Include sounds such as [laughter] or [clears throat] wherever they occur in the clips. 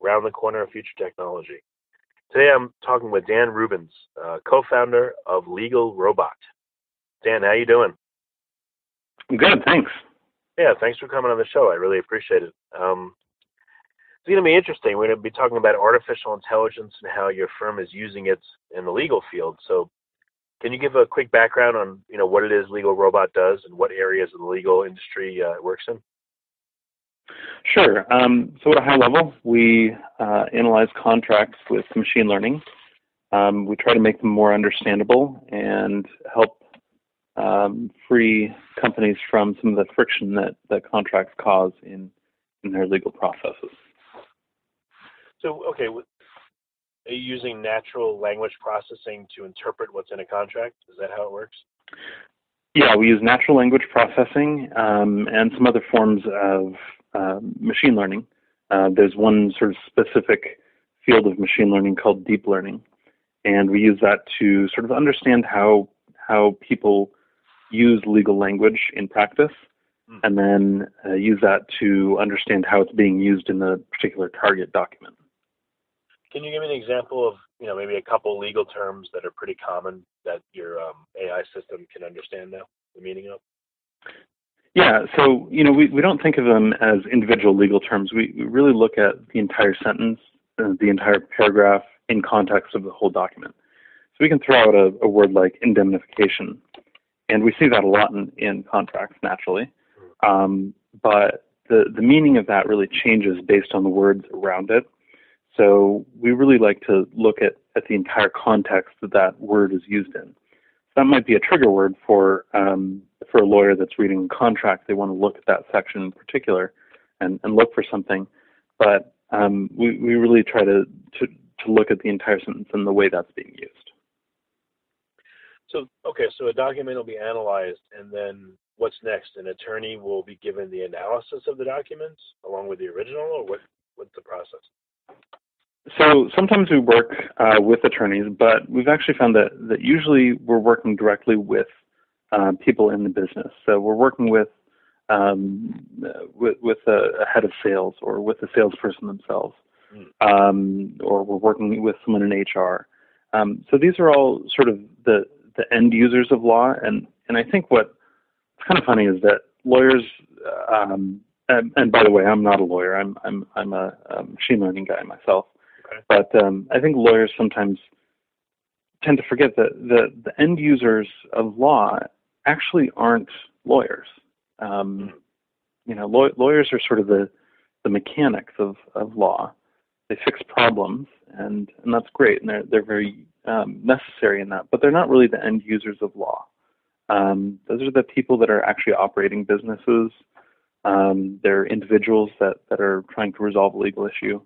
Round the Corner of Future Technology. Today I'm talking with Dan Rubins, uh, co-founder of Legal Robot. Dan, how you doing? I'm good, thanks. Yeah, thanks for coming on the show. I really appreciate it. Um, it's going to be interesting. We're going to be talking about artificial intelligence and how your firm is using it in the legal field. So can you give a quick background on you know what it is Legal Robot does and what areas of the legal industry uh, it works in? Sure. Um, so at a high level, we uh, analyze contracts with machine learning. Um, we try to make them more understandable and help um, free companies from some of the friction that, that contracts cause in, in their legal processes. So, okay, are you using natural language processing to interpret what's in a contract? Is that how it works? Yeah, we use natural language processing um, and some other forms of uh, machine learning. Uh, there's one sort of specific field of machine learning called deep learning, and we use that to sort of understand how how people use legal language in practice, mm. and then uh, use that to understand how it's being used in the particular target document. Can you give me an example of, you know, maybe a couple legal terms that are pretty common that your um, AI system can understand now, the meaning of? Yeah, so you know, we, we don't think of them as individual legal terms. We, we really look at the entire sentence, uh, the entire paragraph in context of the whole document. So we can throw out a, a word like indemnification, and we see that a lot in, in contracts naturally. Um, but the, the meaning of that really changes based on the words around it. So we really like to look at, at the entire context that that word is used in. So that might be a trigger word for um, for a lawyer that's reading a contract. They want to look at that section in particular and, and look for something. But um, we, we really try to, to, to look at the entire sentence and the way that's being used. So, okay, so a document will be analyzed, and then what's next? An attorney will be given the analysis of the documents along with the original, or what? What's the process? So sometimes we work uh, with attorneys, but we've actually found that, that usually we're working directly with uh, people in the business. So we're working with um, with, with a, a, head of sales or with a salesperson themselves, mm. um, or we're working with someone in HR. Um, so these are all sort of the the end users of law, and and I think what's kind of funny is that lawyers. Um, and, and, by the way, I'm not a lawyer. I'm I'm I'm a, a machine learning guy myself. But um, I think lawyers sometimes tend to forget that the, the end users of law actually aren't lawyers. Um, hmm. you know, law- lawyers are sort of the, the mechanics of, of law. They fix problems, and, and that's great, and they're, they're very um, necessary in that, but they're not really the end users of law. Um, those are the people that are actually operating businesses. Um, they're individuals that, that are trying to resolve a legal issue.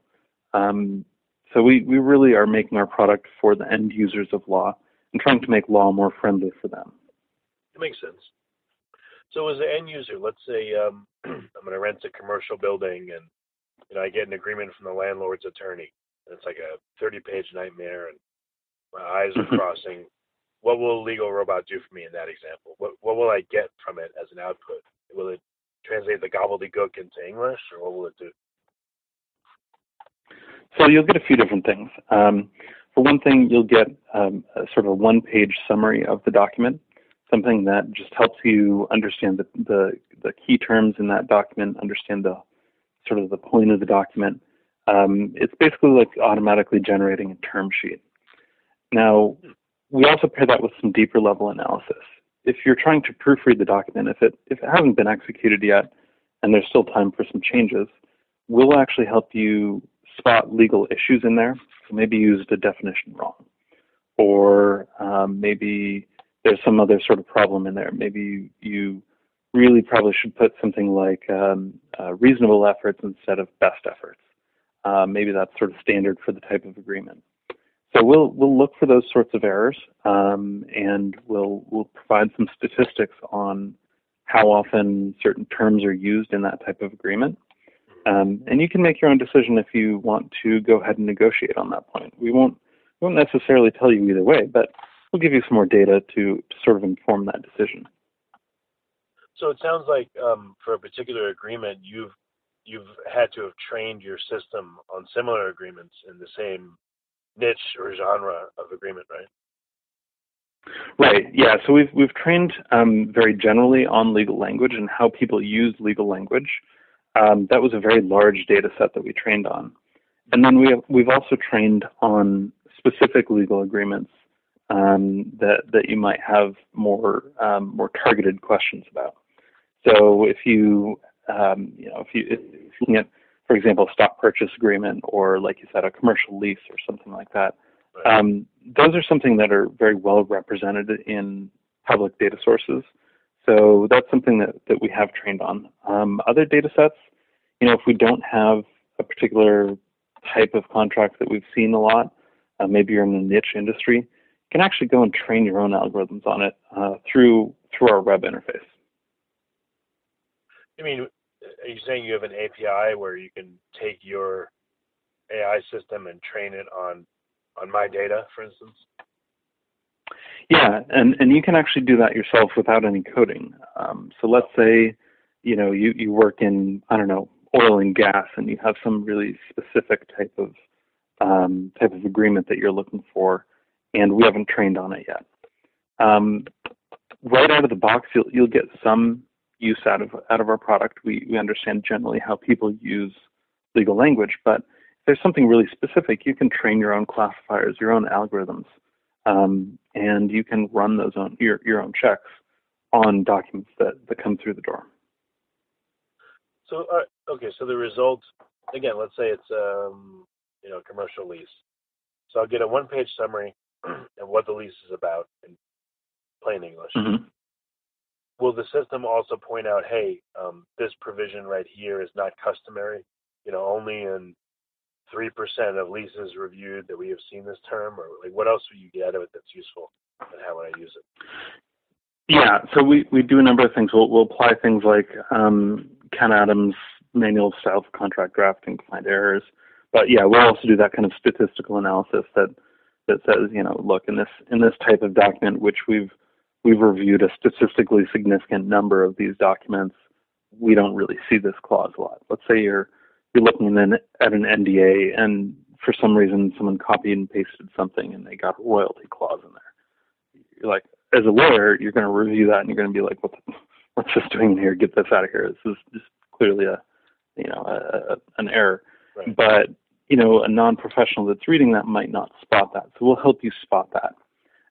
Um, so we, we really are making our product for the end users of law and trying to make law more friendly for them. It makes sense. So as an end user, let's say um, [clears throat] I'm going to rent a commercial building and you know I get an agreement from the landlord's attorney. And it's like a 30-page nightmare, and my eyes are [laughs] crossing. What will a legal robot do for me in that example? What what will I get from it as an output? Will it translate the gobbledygook into English, or what will it do? So you'll get a few different things. Um, for one thing, you'll get um, a sort of a one-page summary of the document, something that just helps you understand the, the, the key terms in that document, understand the sort of the point of the document. Um, it's basically like automatically generating a term sheet. Now, we also pair that with some deeper level analysis. If you're trying to proofread the document, if it if it hasn't been executed yet, and there's still time for some changes, we'll actually help you spot legal issues in there. So maybe you used a definition wrong, or um, maybe there's some other sort of problem in there. Maybe you really probably should put something like um, uh, reasonable efforts instead of best efforts. Uh, maybe that's sort of standard for the type of agreement. So we'll we'll look for those sorts of errors, um, and we'll we'll provide some statistics on how often certain terms are used in that type of agreement. Um, and you can make your own decision if you want to go ahead and negotiate on that point. We won't we won't necessarily tell you either way, but we'll give you some more data to, to sort of inform that decision. So it sounds like um, for a particular agreement, you've you've had to have trained your system on similar agreements in the same niche or genre of agreement, right? Right. Yeah. So we've we've trained um, very generally on legal language and how people use legal language. Um, that was a very large data set that we trained on, and then we have, we've also trained on specific legal agreements um, that that you might have more um, more targeted questions about. So if you um, you know if you if looking at for example, a stock purchase agreement or, like you said, a commercial lease or something like that. Right. Um, those are something that are very well represented in public data sources. So that's something that, that we have trained on. Um, other data sets, you know, if we don't have a particular type of contract that we've seen a lot, uh, maybe you're in a niche industry, can actually go and train your own algorithms on it uh, through through our web interface. I mean, are you saying you have an API where you can take your AI system and train it on on my data, for instance? Yeah, and and you can actually do that yourself without any coding. Um, so let's say, you know, you you work in I don't know oil and gas, and you have some really specific type of um, type of agreement that you're looking for, and we haven't trained on it yet. Um, right out of the box, you'll you'll get some use out of out of our product. We we understand generally how people use legal language, but if there's something really specific, you can train your own classifiers, your own algorithms, um, and you can run those on your your own checks on documents that that come through the door. So uh, okay, so the result again, let's say it's um, you know commercial lease. So I'll get a one-page summary [clears throat] of what the lease is about in plain English. Mm-hmm will the system also point out, hey, um, this provision right here is not customary? You know, only in three percent of leases reviewed that we have seen this term, or like what else will you get out of it that's useful, and how would I use it? Yeah, so we, we do a number of things. We'll, we'll apply things like um, Ken Adams' manual of style for contract drafting to find errors. But yeah, we'll also do that kind of statistical analysis that that says, you know, look in this in this type of document, which we've we've reviewed a statistically significant number of these documents. We don't really see this clause a lot. Let's say you're you're looking at an NDA and for some reason someone copied and pasted something and they got a royalty clause in there. You're like, as a lawyer, you're going to review that and you're going to be like, what the, [laughs] what's this doing in here? Get this out of here. This is just clearly a, you know, a, a, an error. Right. But you know, a non-professional that's reading that might not spot that. So we'll help you spot that.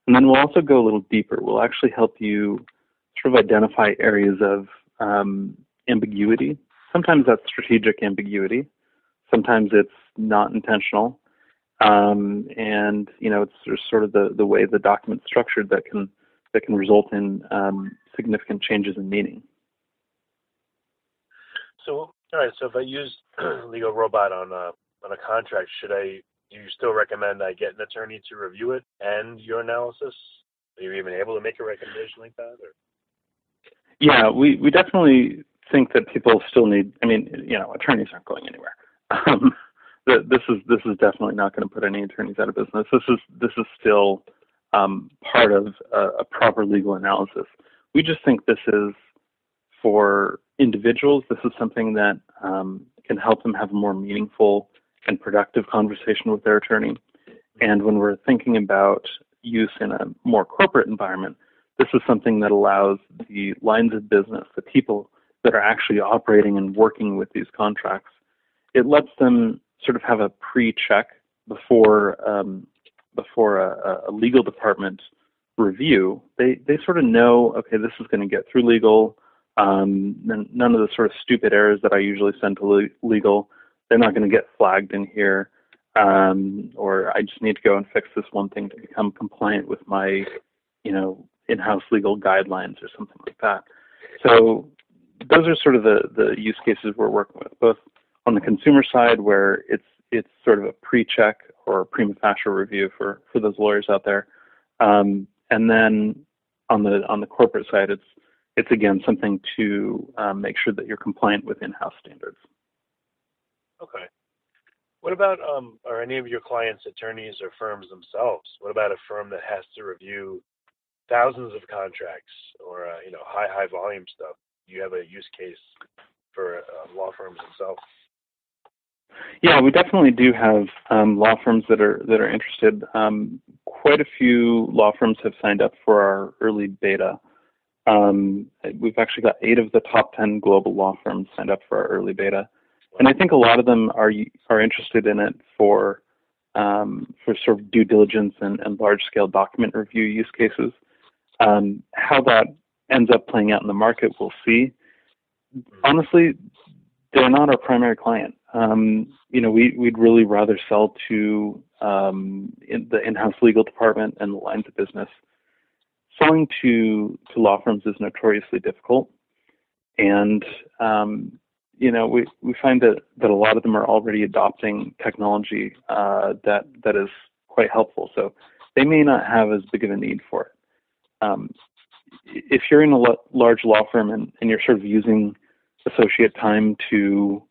And then we'll also go a little deeper. We'll actually help you sort of identify areas of um, ambiguity. Sometimes that's strategic ambiguity. Sometimes it's not intentional. Um, and you know, it's sort of the, the way the document's structured that can that can result in um, significant changes in meaning. So, all right. So, if I use [clears throat] Legal Robot on a on a contract, should I do you still recommend I get an attorney to review it and your analysis? Are you even able to make a recommendation like that? Or? Yeah, we, we definitely think that people still need. I mean, you know, attorneys aren't going anywhere. Um, this is this is definitely not going to put any attorneys out of business. This is this is still um, part of a, a proper legal analysis. We just think this is for individuals. This is something that um, can help them have a more meaningful and productive conversation with their attorney. And when we're thinking about use in a more corporate environment, this is something that allows the lines of business, the people that are actually operating and working with these contracts, it lets them sort of have a pre-check before um, before a, a, legal department review. They they sort of know, okay, this is going to get through legal. Um, none of the sort of stupid errors that I usually send to le- legal they're not going to get flagged in here. Um, or I just need to go and fix this one thing to become compliant with my, you know, in-house legal guidelines or something like that. So those are sort of the, the use cases we're working with, both on the consumer side where it's it's sort of a pre-check or prima facie review for for those lawyers out there. Um, and then on the on the corporate side, it's it's again something to um, make sure that you're compliant with in-house standards. Okay. What about um, are any of your clients attorneys or firms themselves? What about a firm that has to review thousands of contracts or uh, you know high high volume stuff? Do you have a use case for uh, law firms themselves? Yeah, we definitely do have um, law firms that are that are interested. Um, quite a few law firms have signed up for our early beta. Um, we've actually got eight of the top ten global law firms signed up for our early beta, and I think a lot of them are are interested in it for um, for sort of due diligence and, and large scale document review use cases. Um, how that ends up playing out in the market, we'll see. Honestly, they're not our primary client. Um, you know, we, would really rather sell to um, in the in-house legal department and the lines of business. Selling to to law firms is notoriously difficult, and um, you know we, we find that, that a lot of them are already adopting technology uh, that that is quite helpful. So they may not have as big of a need for it. Um, if you're in a large law firm and, and you're sort of using associate time to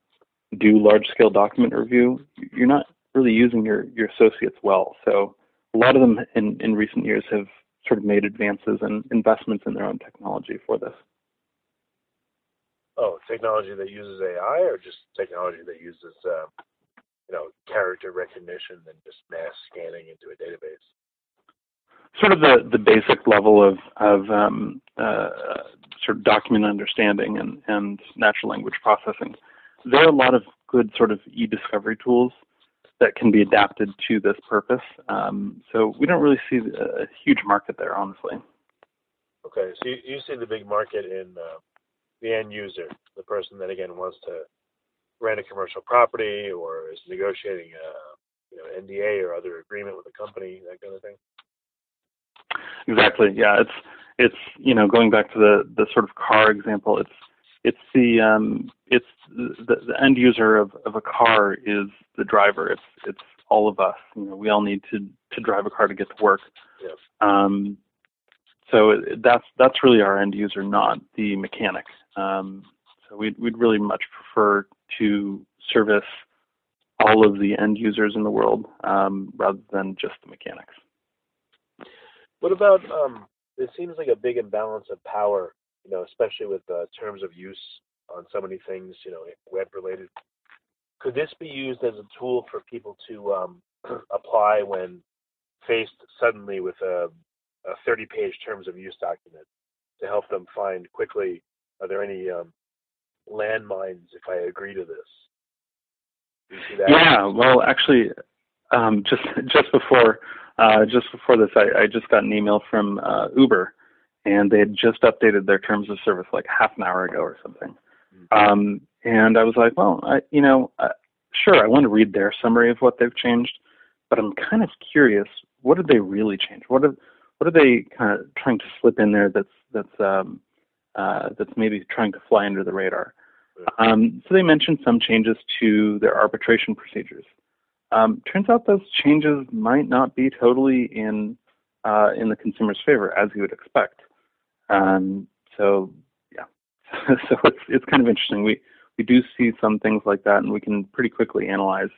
do large scale document review, you're not really using your, your associates well. So a lot of them in, in recent years have sort of made advances and investments in their own technology for this. Oh, technology that uses AI or just technology that uses, uh, you know, character recognition and just mass scanning into a database? Sort of the, the basic level of, of um, uh, sort of document understanding and, and natural language processing. There are a lot of good sort of e-discovery tools that can be adapted to this purpose. Um, so we don't really see a huge market there, honestly. Okay, so you, you see the big market in uh, the end user, the person that again wants to rent a commercial property or is negotiating a you know NDA or other agreement with a company, that kind of thing. Exactly. Yeah, it's it's you know going back to the the sort of car example it's it's the um it's the, the end user of, of a car is the driver it's it's all of us you know we all need to to drive a car to get to work yes. um so that's that's really our end user not the mechanic um so we'd we'd really much prefer to service all of the end users in the world um, rather than just the mechanics. What about um, it seems like a big imbalance of power, you know, especially with uh, terms of use on so many things, you know, web related. Could this be used as a tool for people to um, [clears throat] apply when faced suddenly with a, a 30 page terms of use document to help them find quickly are there any um, landmines if I agree to this? Yeah, well, actually, um, just just before uh, just before this, I, I, just got an email from uh, Uber, and they had just updated their terms of service like half an hour ago or something. Mm-hmm. Um, and I was like, well, I, you know, uh, sure, I want to read their summary of what they've changed, but I'm kind of curious, what did they really change? What are what are they kind of trying to slip in there that's that's um, uh, that's maybe trying to fly under the radar? Um, so they mentioned some changes to their arbitration procedures. Um, turns out those changes might not be totally in uh, in the consumer's favor, as you would expect. Um, so yeah, [laughs] so it's it's kind of interesting. We we do see some things like that, and we can pretty quickly analyze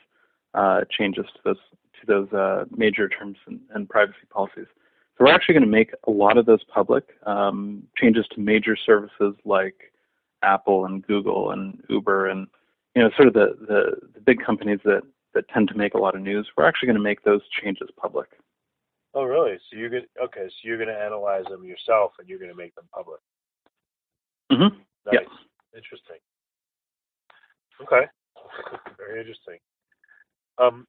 uh, changes to those to those uh, major terms and, and, privacy policies. So we're actually going to make a lot of those public um, changes to major services like Apple and Google and Uber and you know sort of the, the, the big companies that that tend to make a lot of news. We're actually going to make those changes public. Oh, really? So you're going okay? So you're going to analyze them yourself, and you're going to make them public. Mm-hmm. Nice. Yes. Interesting. Okay. [laughs] Very interesting. Um,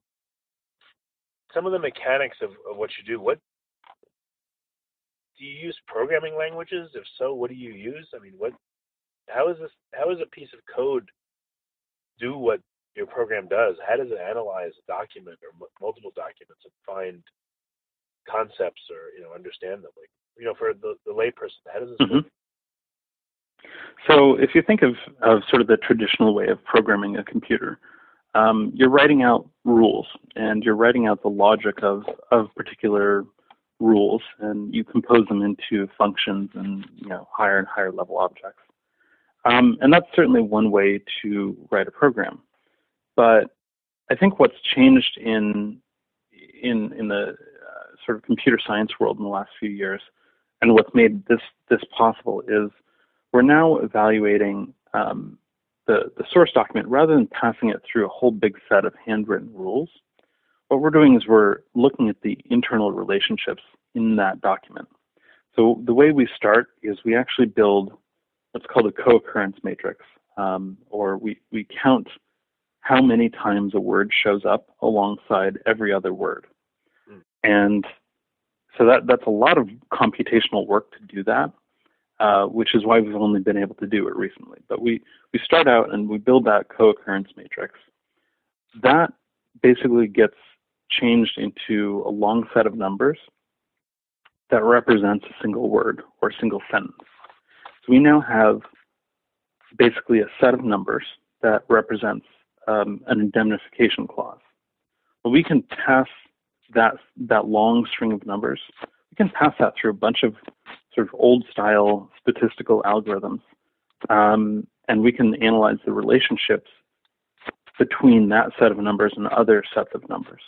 some of the mechanics of, of what you do. What do you use? Programming languages? If so, what do you use? I mean, what? How is this? How is a piece of code do what your program does. How does it analyze a document or m- multiple documents and find concepts or you know understand them? Like you know, for the, the layperson, how does this mm-hmm. work? So if you think of, of sort of the traditional way of programming a computer, um, you're writing out rules and you're writing out the logic of, of particular rules and you compose them into functions and you know higher and higher level objects. Um, and that's certainly one way to write a program. But I think what's changed in in in the uh, sort of computer science world in the last few years, and what's made this this possible is we're now evaluating um, the the source document rather than passing it through a whole big set of handwritten rules. What we're doing is we're looking at the internal relationships in that document. So the way we start is we actually build what's called a co-occurrence matrix, um, or we, we count how many times a word shows up alongside every other word. Mm. And so that, that's a lot of computational work to do that, uh, which is why we've only been able to do it recently. But we, we start out and we build that co-occurrence matrix. That basically gets changed into a long set of numbers that represents a single word or a single sentence. So we now have basically a set of numbers that represents um, an indemnification clause. Well, we can pass that that long string of numbers. We can pass that through a bunch of sort of old style statistical algorithms, um, and we can analyze the relationships between that set of numbers and other sets of numbers.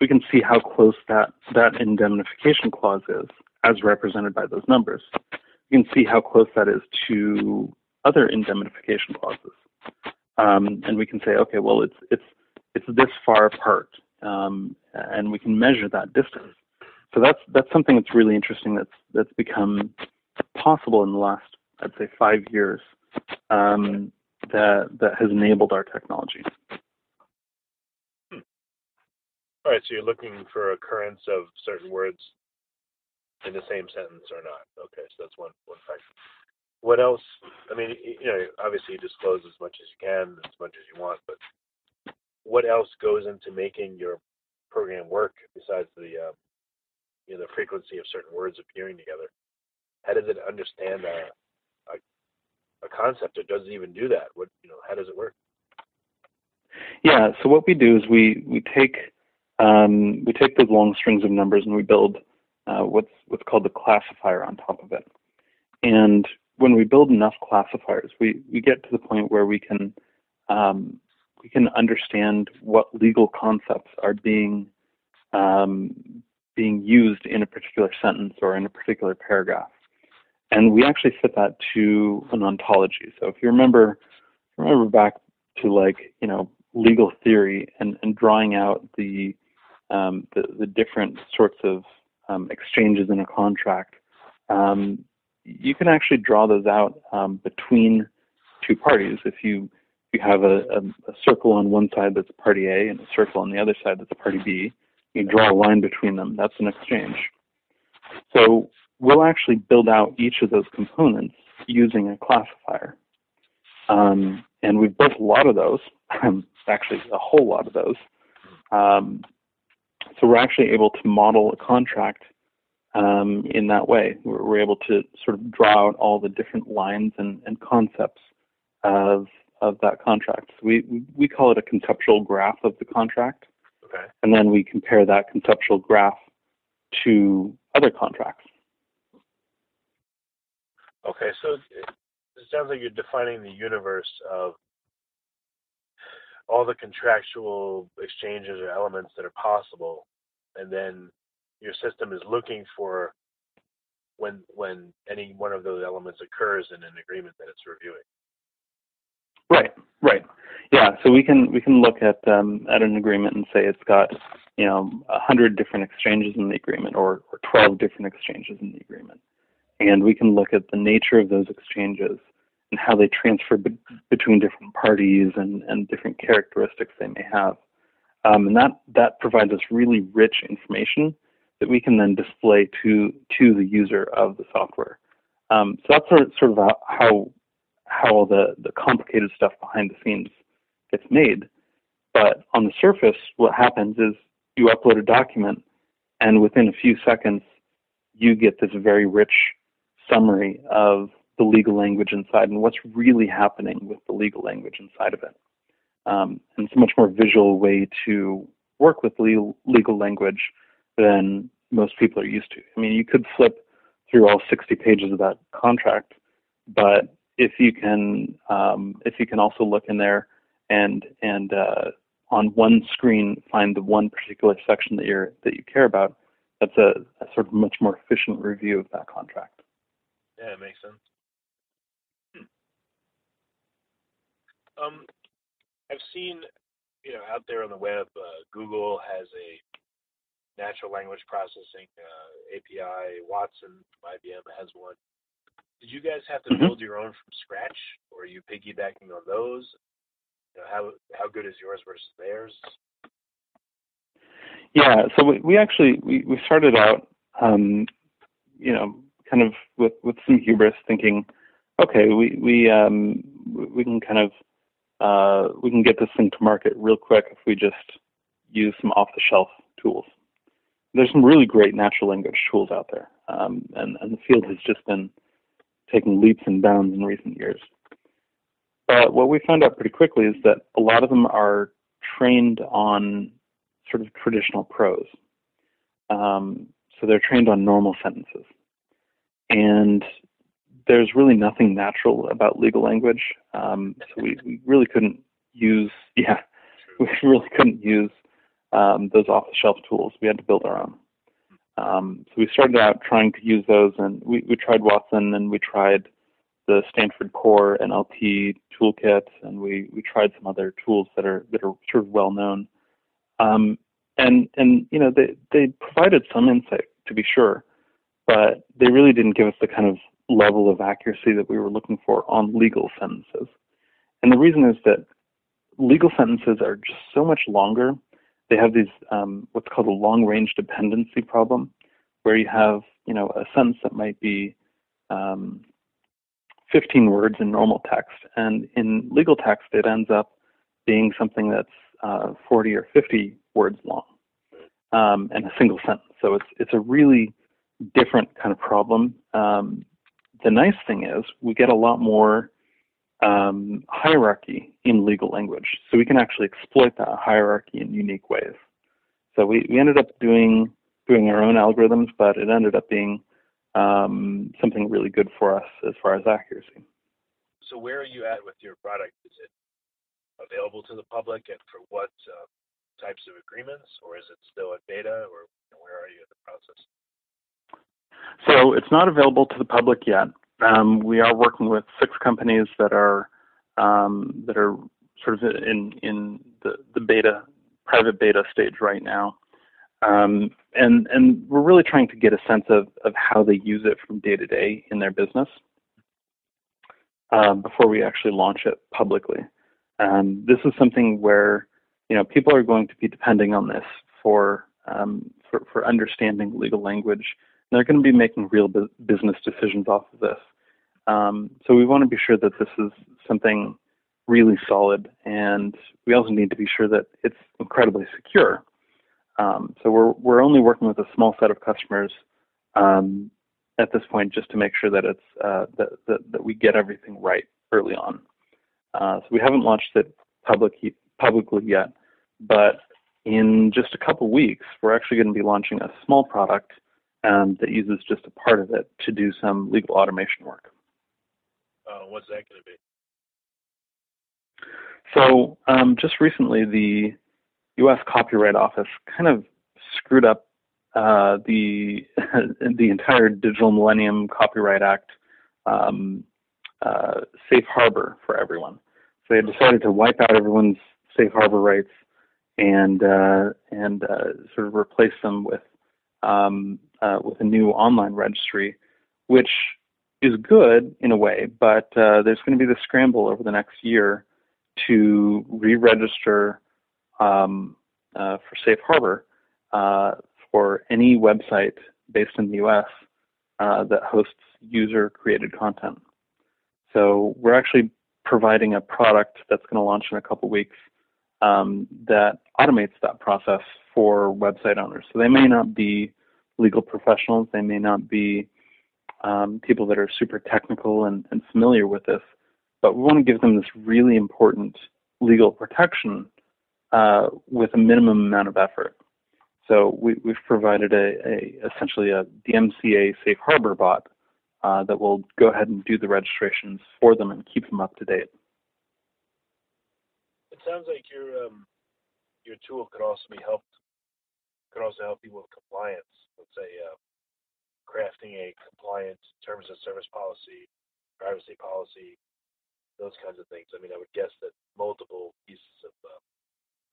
We can see how close that that indemnification clause is, as represented by those numbers. We can see how close that is to other indemnification clauses um, and we can say, okay, well, it's it's it's this far apart, um, and we can measure that distance. So that's that's something that's really interesting. That's that's become possible in the last, I'd say, five years. Um, that that has enabled our technology. All right, so you're looking for occurrence of certain words in the same sentence or not. Okay, so that's one one factor what else? I mean, you know, obviously you disclose as much as you can, as much as you want, but what else goes into making your program work besides the, uh, you know, the frequency of certain words appearing together? How does it understand a, a, a concept, or does it even do that? What, you know, how does it work? Yeah. So what we do is we we take um, we take those long strings of numbers and we build uh, what's what's called the classifier on top of it. And when we build enough classifiers, we, we get to the point where we can um, we can understand what legal concepts are being um, being used in a particular sentence or in a particular paragraph, and we actually fit that to an ontology. So if you remember remember back to like you know legal theory and, and drawing out the, um, the, the different sorts of um, exchanges in a contract. Um, you can actually draw those out um, between two parties. If you you have a, a, a, circle on one side that's party A and a circle on the other side that's party B, you draw a line between them. That's an exchange. So we'll actually build out each of those components using a classifier. Um, and we've built a lot of those, [laughs] actually a whole lot of those. Um, so we're actually able to model a contract um, in that way. We're, we're, able to sort of draw out all the different lines and, and concepts of of that contract. So we we call it a conceptual graph of the contract, okay. and then we compare that conceptual graph to other contracts. Okay, so it sounds like you're defining the universe of all the contractual exchanges or elements that are possible, and then your system is looking for when when any one of those elements occurs in an agreement that it's reviewing. Right, right, yeah. So we can we can look at um, at an agreement and say it's got you know hundred different exchanges in the agreement or or twelve different exchanges in the agreement, and we can look at the nature of those exchanges and how they transfer be- between different parties and and different characteristics they may have, um, and that that provides us really rich information that we can then display to to the user of the software. Um, so that's sort of, sort of how how the the complicated stuff behind the scenes gets made. But on the surface, what happens is you upload a document, and within a few seconds, you get this very rich summary of the legal language inside and what's really happening with the legal language inside of it. um, and it's a much more visual way to work with legal, legal language than most people are used to. I mean, you could flip through all 60 pages of that contract, but if you can um, if you can also look in there and and uh, on one screen find the one particular section that you're that you care about, that's a, a sort of much more efficient review of that contract. Yeah, it makes sense. Um, I've seen, you know, out there on the web, uh, Google has a natural language processing uh, API. Watson from IBM has one. Did you guys have to mm-hmm. build your own from scratch, or are you piggybacking on those? You know, how how good is yours versus theirs? Yeah, so we, we actually we, we started out, um, you know, kind of with with some hubris, thinking, okay, we we um, we can kind of uh, we can get this thing to market real quick if we just use some off the shelf tools. There's some really great natural language tools out there, um, and and the field has just been taking leaps and bounds in recent years. But what we found out pretty quickly is that a lot of them are trained on sort of traditional prose. Um, so they're trained on normal sentences. And there's really nothing natural about legal language. Um, so we, we, really couldn't use, [laughs] yeah, we really couldn't use um, those off the shelf tools. We had to build our own. Um, so we started out trying to use those, and we, we tried Watson, and we tried the Stanford Core NLP toolkit, and we, we tried some other tools that are that are sort of well known. Um, and and you know they they provided some insight to be sure, but they really didn't give us the kind of level of accuracy that we were looking for on legal sentences. And the reason is that legal sentences are just so much longer. They have these um, what's called a long range dependency problem, where you have you know a sentence that might be um, 15 words in normal text, and in legal text it ends up being something that's uh, 40 or 50 words long um, and a single sentence. So it's it's a really different kind of problem. Um, the nice thing is we get a lot more um, hierarchy in legal language, so we can actually exploit that hierarchy in unique ways. So we, we ended up doing doing our own algorithms, but it ended up being um, something really good for us as far as accuracy. So where are you at with your product? Is it available to the public, and for what uh, types of agreements, or is it still in beta, or where are you in the process? So it's not available to the public yet. Um, we are working with six companies that are um, that are sort of in in the, the beta private beta stage right now. Um, and and we're really trying to get a sense of, of how they use it from day to day in their business uh, before we actually launch it publicly. Um, this is something where you know people are going to be depending on this for um, for, for understanding legal language. They're going to be making real bu- business decisions off of this. Um, so we want to be sure that this is something really solid, and we also need to be sure that it's incredibly secure. Um, so we're we're only working with a small set of customers um, at this point, just to make sure that it's uh, that, that, that we get everything right early on. Uh, so we haven't launched it public, publicly yet, but in just a couple weeks, we're actually going to be launching a small product um, that uses just a part of it to do some legal automation work. Uh, what's that going to be? So um, just recently, the U.S. Copyright Office kind of screwed up uh, the [laughs] the entire Digital Millennium Copyright Act um, uh, safe harbor for everyone. So they decided to wipe out everyone's safe harbor rights and uh, and uh, sort of replace them with um, uh, with a new online registry, which is good in a way, but uh, there's going to be the scramble over the next year to re-register um, uh, for Safe Harbor uh, for any website based in the U.S. that hosts user-created content. So we're actually providing a product that's going to launch in a couple weeks um, that automates that process for website owners. So they may not be legal professionals, they may not be um, people that are super technical and, and, familiar with this, but we want to give them this really important legal protection uh, with a minimum amount of effort. So we, have provided a, a, essentially a DMCA safe harbor bot uh, that will go ahead and do the registrations for them and keep them up to date. It sounds like your um, your tool could also be helped could also help people with compliance. Let's say uh, crafting a compliant terms of service policy, privacy policy, those kinds of things. I mean, I would guess that multiple pieces of uh,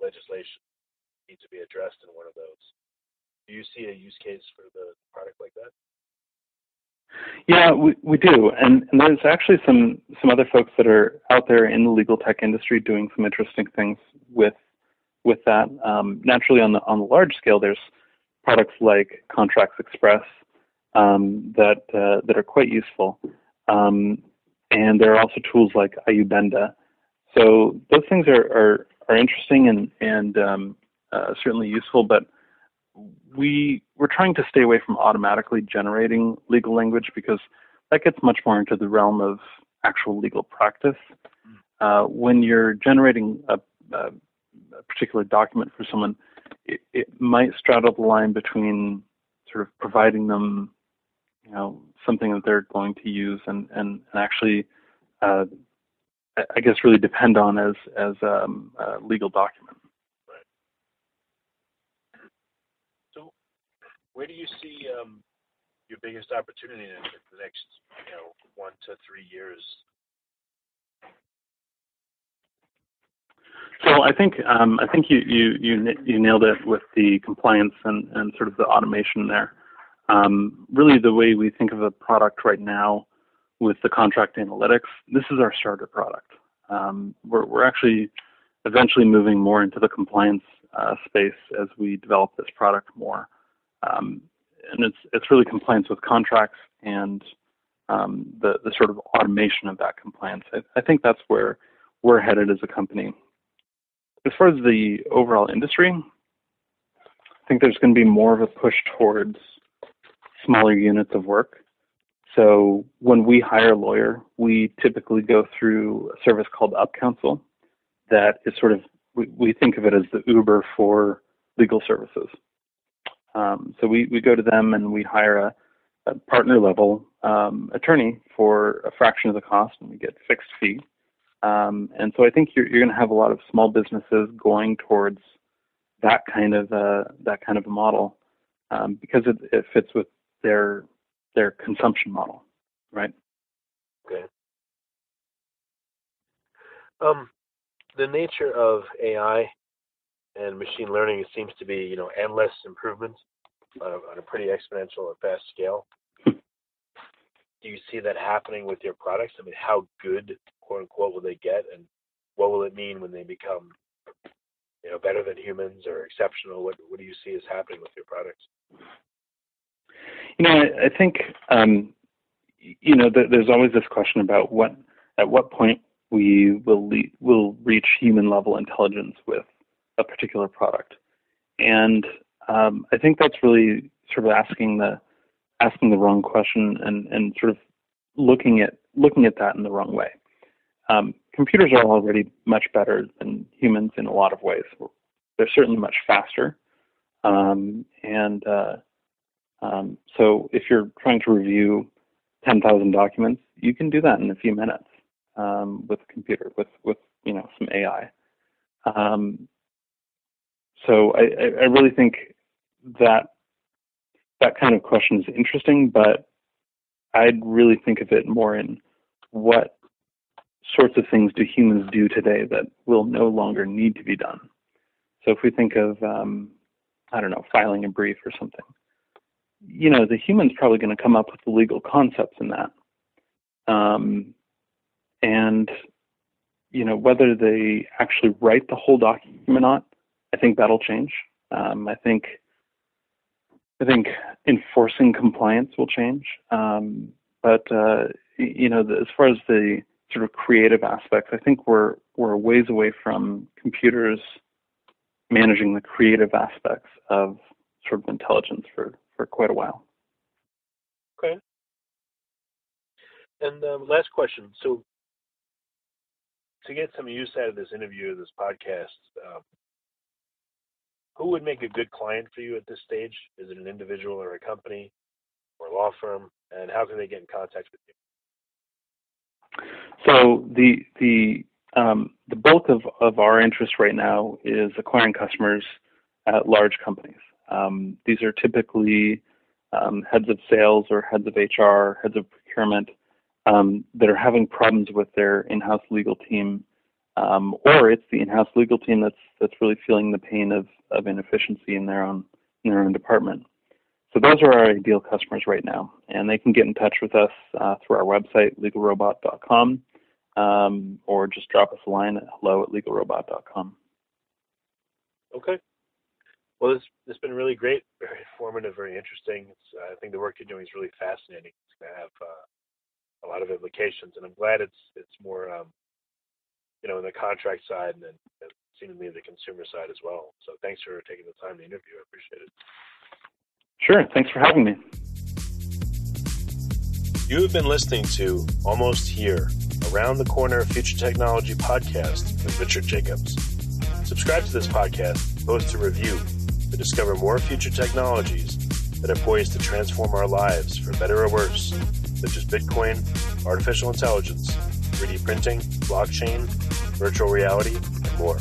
legislation need to be addressed in one of those. Do you see a use case for the product like that? Yeah, we, we do, and, and there's actually some some other folks that are out there in the legal tech industry doing some interesting things with with that. Um, naturally, on the on the large scale, there's products like Contracts Express um, that uh, that are quite useful, um, and there are also tools like iubenda. So those things are are, are interesting and and um, uh, certainly useful, but we we're trying to stay away from automatically generating legal language because that gets much more into the realm of actual legal practice. Mm. Uh, when you're generating a, a, particular document for someone, it, it, might straddle the line between sort of providing them, you know, something that they're going to use and and, and actually, uh, I guess, really depend on as as um, a legal document. So, where do you see um, your biggest opportunity in the next, you know, one to three years? So I think um, I think you, you you you nailed it with the compliance and, and sort of the automation there. Um, really, the way we think of a product right now with the contract analytics, this is our starter product. Um, we're we're actually eventually moving more into the compliance uh, space as we develop this product more. Um, and it's it's really compliance with contracts and um, the the sort of automation of that compliance. I, I, think that's where we're headed as a company. As far as the overall industry, I think there's going to be more of a push towards smaller units of work. So when we hire a lawyer, we typically go through a service called UpCounsel that is sort of we, we think of it as the Uber for legal services. Um, so we, we go to them and we hire a, a partner level um, attorney for a fraction of the cost and we get fixed fee. Um, and so I think you're, you're going to have a lot of small businesses going towards that kind of uh, that kind of a model um, because it, it fits with their their consumption model, right? Okay. Um, the nature of AI and machine learning seems to be, you know, endless improvement on a, on a pretty exponential and fast scale. You see that happening with your products? I mean, how good, quote unquote, will they get, and what will it mean when they become, you know, better than humans or exceptional? What What do you see as happening with your products? You know, I, I think, um, you know, th- there's always this question about what, at what point we will le- will reach human level intelligence with a particular product. And um, I think that's really sort of asking the asking the wrong question and, and sort of looking at looking at that in the wrong way. Um, computers are already much better than humans in a lot of ways. They're certainly much faster, um, and uh, um, so if you're trying to review 10,000 documents, you can do that in a few minutes um, with a computer with with you know some AI. Um, so I, I really think that that kind of question is interesting, but I'd really think of it more in what sorts of things do humans do today that will no longer need to be done. So if we think of, um, I don't know, filing a brief or something, you know, the human's probably going to come up with the legal concepts in that. Um, and, you know, whether they actually write the whole document or not, I think that'll change. Um, I think I think enforcing compliance will change. Um, but uh, you know, as far as the sort of creative aspects, I think we're we're ways away from computers managing the creative aspects of sort of intelligence for for quite a while. Okay. And um, last question. So to get some use out of this interview, this podcast, um, who would make a good client for you at this stage? Is it an individual or a company or a law firm? And how can they get in contact with you? So the the um, the bulk of, of our interest right now is acquiring customers at large companies. Um, these are typically um, heads of sales or heads of HR, heads of procurement um, that are having problems with their in-house legal team, um, or it's the in-house legal team that's that's really feeling the pain of, of inefficiency in their own in their own department. So those are our ideal customers right now, and they can get in touch with us uh, through our website legalrobot.com, um, or just drop us a line at hello at legalrobot.com. Okay. Well, this has been really great, very informative, very interesting. Uh, I think the work you're doing is really fascinating. It's going to have uh, a lot of implications, and I'm glad it's it's more, um, you know, in the contract side and then seemingly the consumer side as well. So thanks for taking the time to interview. I appreciate it. Sure. Thanks for having me. You have been listening to Almost Here, Around the Corner Future Technology podcast with Richard Jacobs. Subscribe to this podcast, post a review to discover more future technologies that are poised to transform our lives for better or worse, such as Bitcoin, artificial intelligence, 3D printing, blockchain, virtual reality, and more.